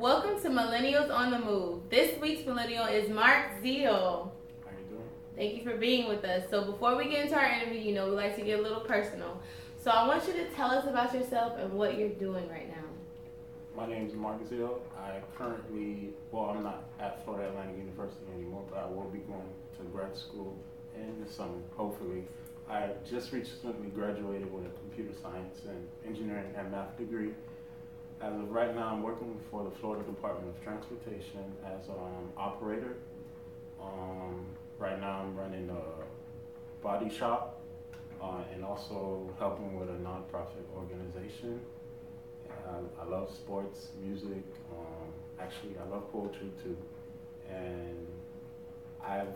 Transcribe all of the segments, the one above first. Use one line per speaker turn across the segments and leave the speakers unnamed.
Welcome to Millennials on the Move. This week's millennial is Mark Zeal.
How you doing?
Thank you for being with us. So before we get into our interview, you know we like to get a little personal. So I want you to tell us about yourself and what you're doing right now.
My name is Mark Zeal. I currently, well, I'm not at Florida Atlantic University anymore, but I will be going to grad school in the summer, hopefully. I just recently graduated with a computer science and engineering and math degree. As of right now, I'm working for the Florida Department of Transportation as an um, operator. Um, right now, I'm running a body shop uh, and also helping with a nonprofit organization. I, I love sports, music. Um, actually, I love poetry too. And I've,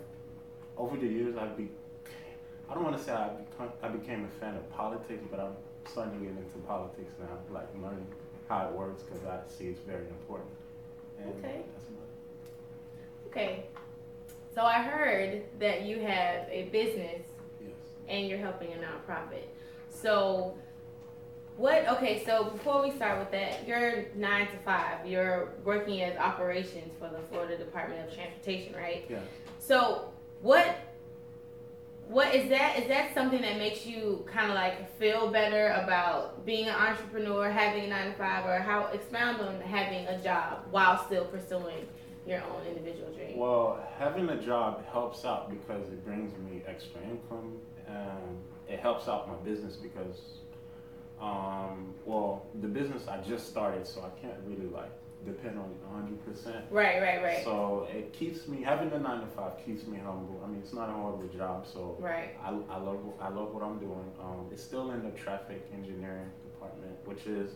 over the years, I've be, I don't want to say I, become, I became a fan of politics, but I'm starting to get into politics now, like learning how it works because I see it's very important. And
Okay.
That's.
Okay. So I heard that you have a business
Yes.
and you're helping a nonprofit. So what okay, so before we start with that, you're nine to five. You're working as operations for the Florida Department of Transportation, right?
Yeah.
So what what is that is that something that makes you kind of like feel better about being an entrepreneur, having a nine to five, or how expound on having a job while still pursuing your own individual dream?
Well, having a job helps out because it brings me extra income. Um, it helps out my business because, um, well, the business I just started, so I can't really like depend on it 100%.
Right, right, right.
So it keeps me having a nine to five keeps me humble. I mean, it's not a horrible job, so
right.
I, I love I love what I'm doing. Um, it's still in the traffic engineering department, which is,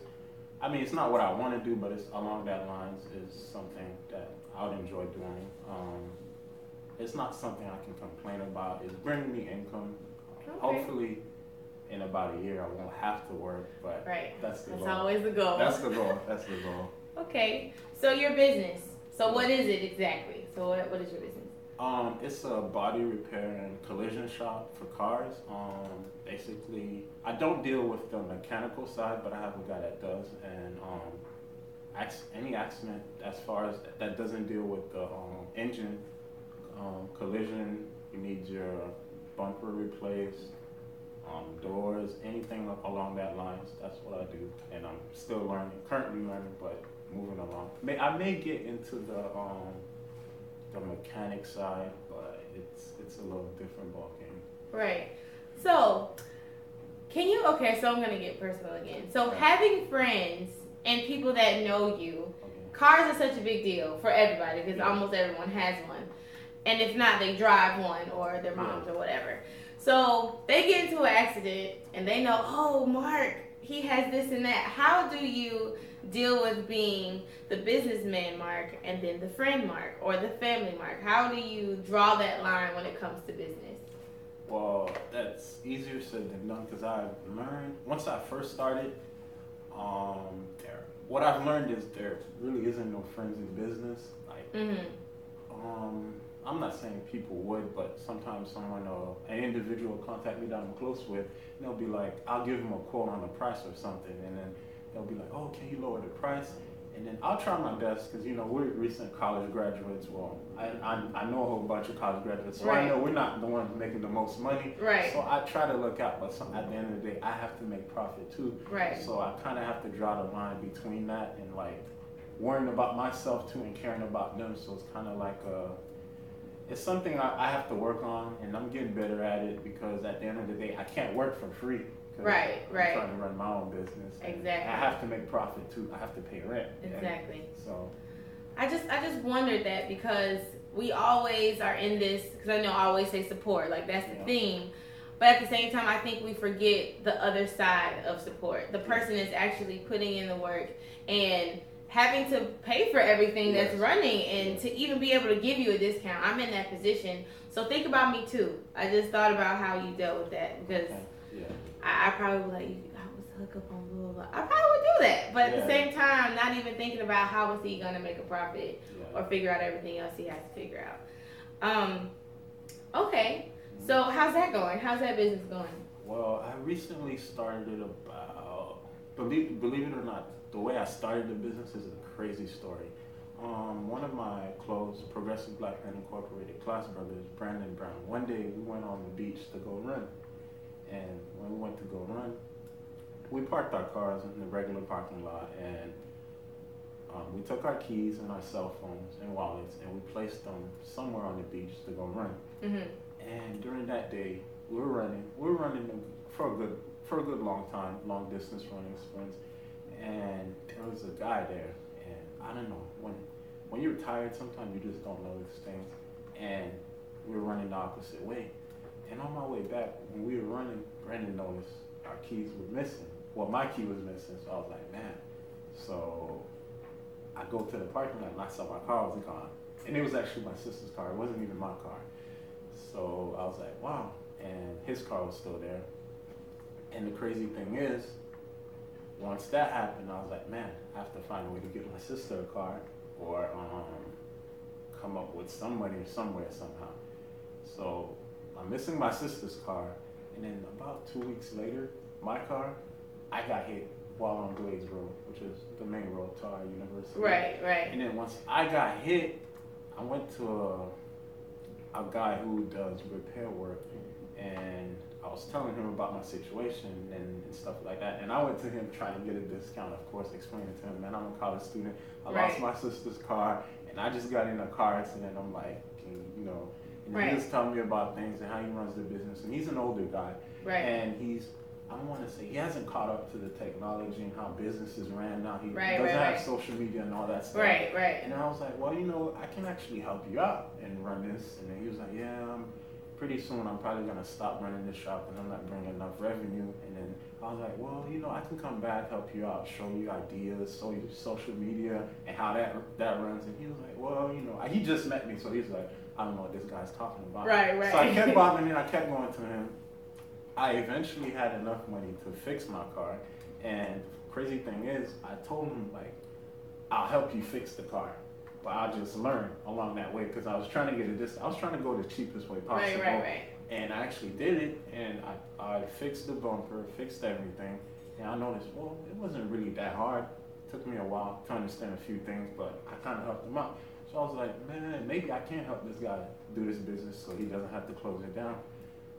I mean, it's not what I want to do, but it's along that lines is something that I would enjoy doing. Um, it's not something I can complain about. It's bringing me income.
Okay.
Hopefully, in about a year, I won't have to work, but
Right.
that's the
That's
goal.
always the goal.
That's the goal. That's the goal.
Okay, so your business. So what is it exactly? So what, what is your business?
Um, it's a body repair and collision shop for cars. Um, basically, I don't deal with the mechanical side, but I have a guy that does. And um, acc- any accident, as far as that doesn't deal with the um, engine um, collision, you need your bumper replaced, um, doors, anything along that lines. That's what I do, and I'm still learning, currently learning, but moving along. May I may get into the um, the mechanic side, but it's it's a little different ballgame.
Right. So, can you? Okay, so I'm gonna get personal again. So
Okay.
having friends and people that know you,
Okay.
cars are such a big deal for everybody because
Yeah.
almost everyone has one, and if not, they drive one or their moms or whatever. So they get into an accident and they know, oh, Mark, he has this and that. How do you deal with being the businessman Mark and then the friend Mark or the family Mark? How do you draw that line when it comes to business?
Well, that's easier said than done because I've learned once I first started. Um, there, what I've learned is there really isn't no friends in business. Like,
Mm-hmm.
um, I'm not saying people would, but sometimes someone, or an individual, will contact me that I'm close with, and they'll be like, I'll give them a quote on the price or something, and then they'll be like, Oh, can you lower the price? And then I'll try my best because you know we're recent college graduates. Well, I, I, I know a whole bunch of college graduates, so
Right.
I know we're not the ones making the most money.
Right.
So I try to look out, but some, at the end of the day, I have to make profit too.
Right.
So I kind of have to draw the line between that and like worrying about myself too and caring about them. So it's kind of like a, it's something I, I have to work on, and I'm getting better at it because at the end of the day, I can't work for free.
Right,
I'm
right.
trying to run my own business.
Exactly.
I have to make profit too. I have to pay rent. and
Exactly.
So
I just I just wondered that because we always are in this because I know I always say support like that's the
Yeah.
theme, but at the same time I think we forget the other side of support. The person is actually putting in the work and having to pay for everything that's running and to even be able to give you a discount. I'm in that position, so think about me too. I just thought about how you dealt with that because
okay. yeah.
I, I probably would like I was hook up on blah blah. blah. I probably would do that, but at the same time, not even thinking about how is he gonna make a profit
Yeah.
or figure out everything else he has to figure out. Um, okay, so how's that going? How's that business going?
Well, I recently started it about believe believe it or not, the way I started the business is a crazy story. Um, one of my close Progressive Black Men Incorporated class brothers, Brandon Brown. One day we went on the beach to go run, and when we went to go run, we parked our cars in the regular parking lot, and um, we took our keys and our cell phones and wallets, and we placed them somewhere on the beach to go run.
Mhm.
And during that day, we were running. We were running for a good for a good long time, long distance running sprints. And there was a guy there, and I don't know when when you're tired, sometimes you just don't notice things. And we were running the opposite way. And on my way back, when we were running, Brandon noticed our keys were missing. Well, my key was missing, so I was like, man. So I go to the parking lot and I saw my car was gone. And it was actually my sister's car. It wasn't even my car. So I was like, wow. And his car was still there. And the crazy thing is, once that happened, I was like, man, I have to find a way to get my sister a car or um, come up with some money somewhere somehow. So I'm missing my sister's car. And then about two weeks later, my car, I got hit while on Glades Road, which is the main road to our university.
Right, right.
And then once I got hit, I went to a, a guy who does repair work, and I was telling him about my situation and, and stuff like that. And I went to him trying to get a discount, of course, explaining to him, man, I'm a college student. I
Right.
lost my sister's car, and I just got in a car accident. I'm like, you, know, and
Right.
he was telling me about things and how he runs the business. And he's an older guy,
Right.
and he's I don't want to say he hasn't caught up to the technology and how businesses ran now. He
Right,
doesn't have social media and all that stuff.
Right, right.
And I was like, well, you know, I can actually help you out and run this. And then he was like, yeah, um, pretty soon I'm probably gonna stop running this shop because I'm not bringing enough revenue. And then I was like, well, you know, I can come back, help you out, show you ideas, show you social media and how that that runs. And he was like, well, you know, he just met me, so he's like, I don't know what this guy's talking about.
Right, right.
So I kept bothering him. I kept going to him. I eventually had enough money to fix my car. And crazy thing is, I told him like, I'll help you fix the car, but I'll just learned along that way because I was trying to get a dis. I was trying to go the cheapest way possible.
Right, right, right.
And I actually did it, and I, I fixed the bumper, fixed everything, and I noticed, well, it wasn't really that hard. It took me a while to understand a few things, but I kind of helped him out. So I was like, man, maybe I can help this guy do this business so he doesn't have to close it down.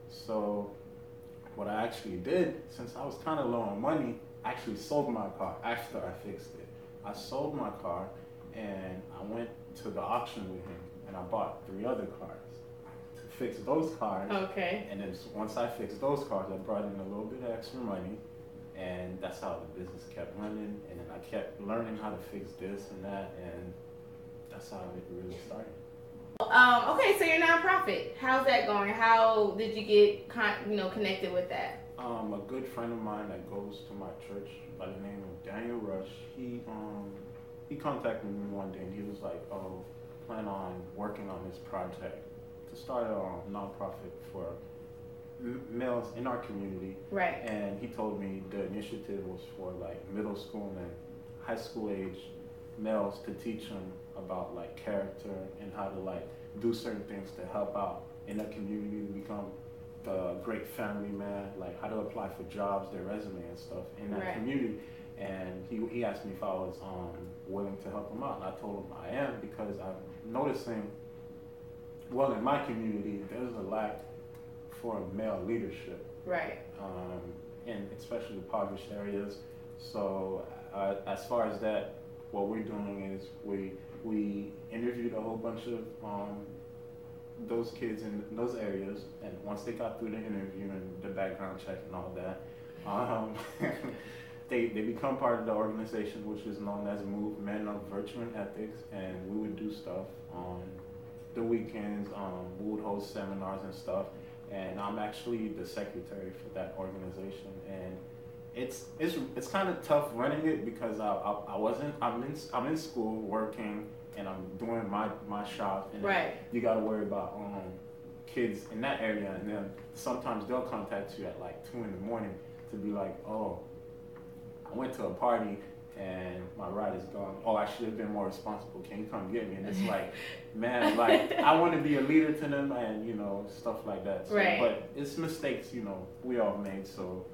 So what I actually did, since I was kind of low on money, I actually sold my car after I fixed it. I sold my car, and I went to the auction with him, and I bought three other cars to fix those cars.
Okay.
And then once I fixed those cars, I brought in a little bit of extra money, and that's how the business kept running. And then I kept learning how to fix this and that, and that's how it really started.
Um, okay, so your nonprofit, how's that going? How did you get con- you know connected with that?
Um, a good friend of mine that goes to my church by the name of Daniel Rush, he um, he contacted me one day and he was like, "Oh, plan on working on this project to start a nonprofit for males in our community."
Right.
And he told me the initiative was for like middle school and high school age males to teach them about like character and how to like do certain things to help out in the community to become the great family man, like how to apply for jobs, their resume and stuff in that
Right.
community. And he, he asked me if I was um, willing to help him out, and I told him I am because I'm noticing, well, in my community, there's a lack for male leadership
Right.
um, in especially impoverished areas. So uh, as far as that, what we're doing is we we interviewed a whole bunch of um, those kids in those areas, and once they got through the interview and the background check and all that, um, they they become part of the organization, which is known as Move Men of Virtue and Ethics, and we would do stuff on the weekends. Um, we would host seminars and stuff and I'm actually the secretary for that organization. And it's it's it's kind of tough running it because I, I, I wasn't I'm in I'm in school working and I'm doing my my shop and
Right.
you got to worry about um kids in that area and then sometimes they'll contact you at like two in the morning to be like oh I went to a party and my ride is gone. Oh, I should have been more responsible. Can you come get me? And it's like, man, like I want to be a leader to them and you know stuff like that. So,
Right.
But it's mistakes, you know, we all made. So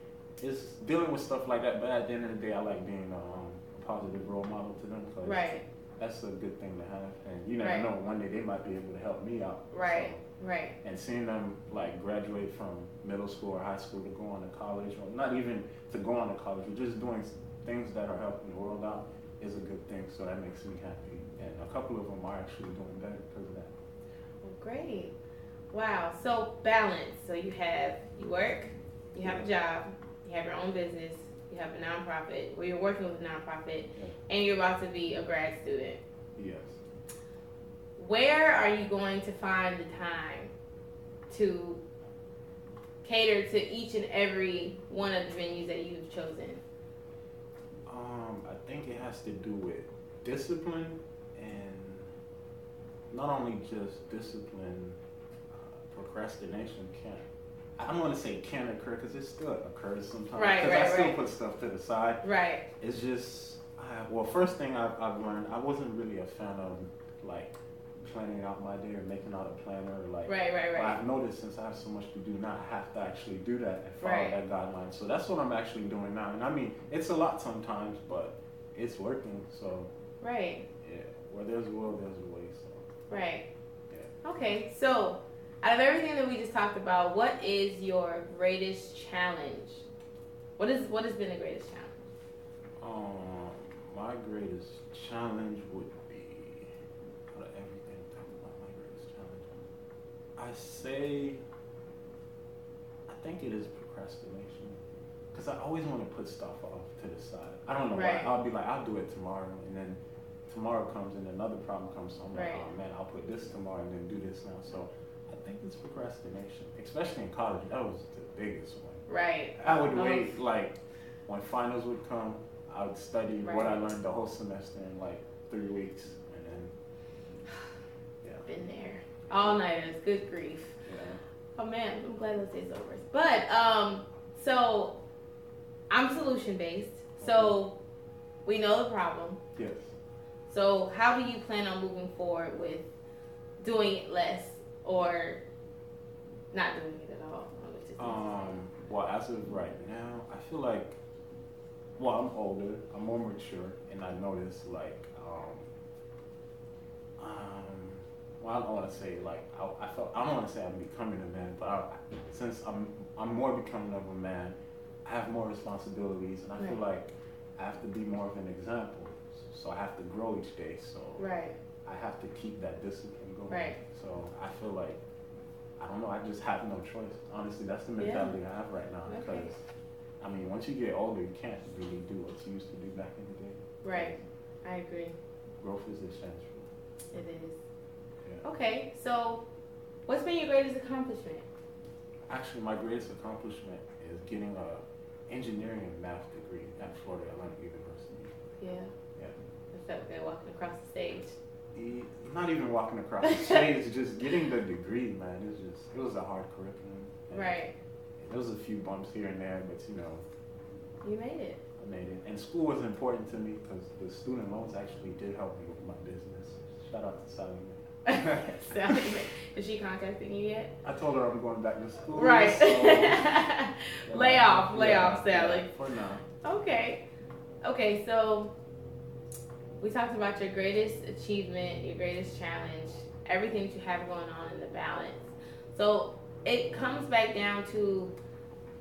it's dealing with stuff like that. But at the end of the day, I like being um, a positive role model to them. Cause
Right.
That's a good thing to have, and you never
Right.
know. One day they might be able to help me out.
Right.
So,
Right.
and seeing them like graduate from middle school or high school to go on to college, or not even to go on to college, but just doing things that are helping the world out is a good thing. So that makes me happy. And a couple of them are actually doing better because of that.
Well, great. Wow. So balance. So you have you work, you have a job, you have your own business, you have a nonprofit, where you're working with a nonprofit,
Yeah.
and you're about to be a grad student.
Yes.
Where are you going to find the time to cater to each and every one of the venues that you've chosen?
Um, I think it has to do with discipline and not only just discipline, uh, procrastination can't. I don't want to say can occur because it still occurs sometimes.
Right,
Because
right,
I still
right.
put stuff to the side.
Right.
It's just, I, well, first thing I've, I've learned, I wasn't really a fan of like planning out my day or making out a planner or like.
Right. Right. Right.
I've noticed since I have so much to do not have to actually do that and follow
Right.
that guideline. So that's what I'm actually doing now. And I mean, it's a lot sometimes, but it's working. So
Right.
yeah, where there's a will, there's a way. So
Right.
Yeah.
Okay. So, out of everything that we just talked about, what is your greatest challenge? What is what has been the greatest challenge?
um, my greatest challenge would be out of. Talk about my greatest challenge. I say, I think it is procrastination. Cause I always want to put stuff off to the side. I don't know
Right.
why. I'll be like, I'll do it tomorrow, and then tomorrow comes and another problem comes. So I'm like, oh man, I'll put this tomorrow and then do this now. So I think it's procrastination, especially in college. That was the biggest one.
Right.
I would wait like when finals would come. I would study what I learned the whole semester in like three weeks, and then yeah,
Been there. All nighters. Good grief.
yeah.
Oh man, I'm glad those days over. But um, so I'm solution based. So we know the problem.
Yes.
So how do you plan on moving forward with doing it less or not doing it at all?
Um, well, as of right now, I feel like, well, I'm older, I'm more mature, and I notice like, um, um, well, I don't want to say like, I, I felt, I don't want to say I'm becoming a man, but I, since I'm, I'm more becoming of a man, I have more responsibilities, and I feel like I have to be more of an example. So I have to grow each day. So
right.
I have to keep that discipline going.
Right.
So I feel like I don't know. I just have no choice. Honestly, that's the
Yeah.
mentality I have right now.
Okay.
Because I mean, once you get older, you can't really do what you used to do back in the day.
Right. I agree.
Growth is essential.
It is.
Yeah.
Okay, so what's been your greatest accomplishment?
Actually, my greatest accomplishment is getting a engineering and math degree at Florida Atlantic University.
Yeah.
Yeah.
I felt good walking across the stage.
Not even walking across the stage, just getting the degree, man. It's just it was a hard curriculum.
Right.
There was a few bumps here and there, but you know,
You made it.
I made it. And school was important to me because the student loans actually did help me with my business. Shout out to Sallie. Mae.
Is she contacting you yet?
I told her I'm going back to school.
Right.
so-
lay off, lay
Yeah,
off, Sallie.
yeah, for now.
Okay. Okay, so we talked about your greatest achievement, your greatest challenge, everything that you have going on in the balance. So it comes back down to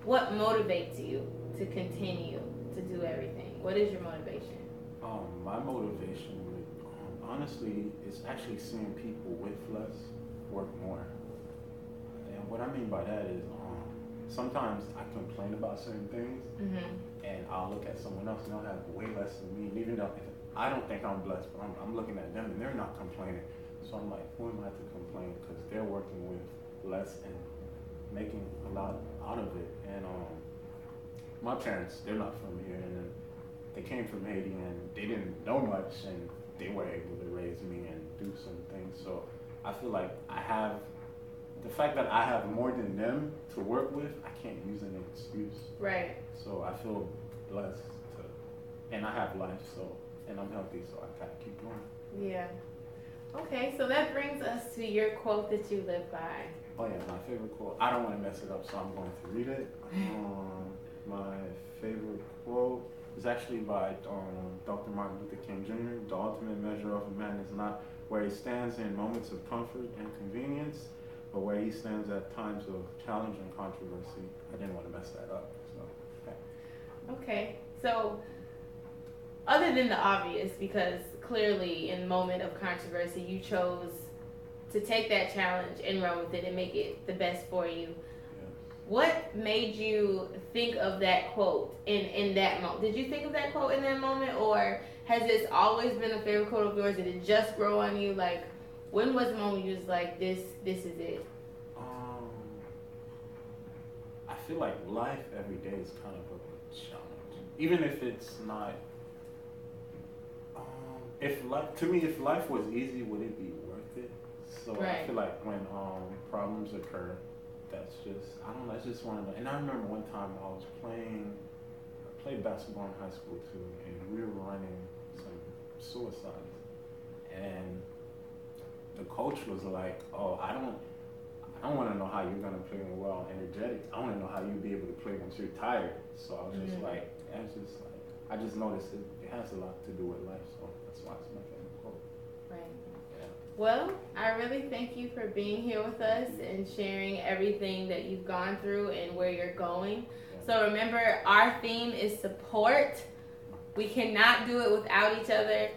what motivates you to continue to do everything. What is your motivation?
Um, my motivation would, honestly, is actually seeing people with less work more. And what I mean by that is, um, sometimes I complain about certain things,
Mm-hmm.
and I'll look at someone else and they'll have way less than me. And even though I don't think I'm blessed, but I'm, I'm looking at them and they're not complaining. So I'm like, who am I to complain? Because they're working with less and making a lot out of it. And um, my parents, they're not from here, and then they came from Haiti and they didn't know much, and they were able to raise me and do some things. So I feel like I have the fact that I have more than them to work with. I can't use an excuse.
Right.
So I feel blessed to, and I have life, so, and I'm healthy, so I gotta keep going.
Yeah. Okay, so that brings us to your quote that you live by.
Oh yeah, my favorite quote. I don't want to mess it up, so I'm going to read it. Um, My favorite quote is actually by um, Dr. Martin Luther King Jr. The ultimate measure of a man is not where he stands in moments of comfort and convenience, but where he stands at times of challenge and controversy. I didn't want to mess that up. So,
okay. Okay. So, other than the obvious, because clearly in moment of controversy, you chose to take that challenge and run with it and make it the best for you. What made you think of that quote in, in that moment? Did you think of that quote in that moment, or has this always been a favorite quote of yours? Did it just grow on you? Like, when was the moment you was like, this, this is it?
Um, I feel like life every day is kind of a challenge, even if it's not. Um, if life, to me, if life was easy, would it be worth it? So right. I feel like when um, problems occur, that's just I don't know. It's just one of the. And I remember one time I was playing, I played basketball in high school too, and we were running some suicides, and the coach was like, "Oh, I don't." I don't want to know how you're gonna play when well energetic. I want to know how you'll be able to play once you're tired. So I was just mm-hmm. like, it's just like I just noticed it, it has a lot to do with life. So that's why it's my favorite quote.
Right. Well, I really thank you for being here with us and sharing everything that you've gone through and where you're going. So remember, our theme is support. We cannot do it without each other.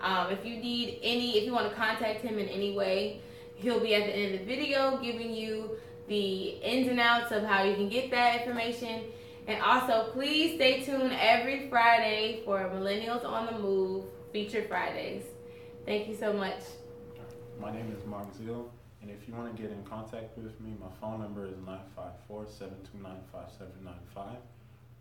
Um, if you need any, if you want to contact him in any way, he'll be at the end of the video giving you the ins and outs of how you can get that information. And also, please stay tuned every Friday for Millennials on the Move Feature Fridays. Thank you so much.
My name is Mark Zeal, and if you want to get in contact with me, my phone number is 954-729-5795.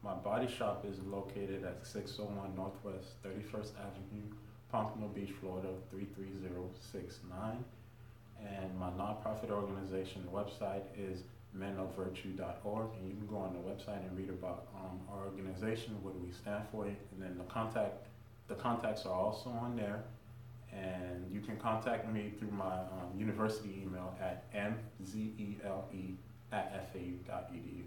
My body shop is located at 601 Northwest 31st Avenue, Pompano Beach, Florida 33069. And my nonprofit organization website is menofvirtue.org, and you can go on the website and read about um, our organization, what do we stand for, and then the contact, the contacts are also on there and you can contact me through my um, university email at mzele at fau.edu.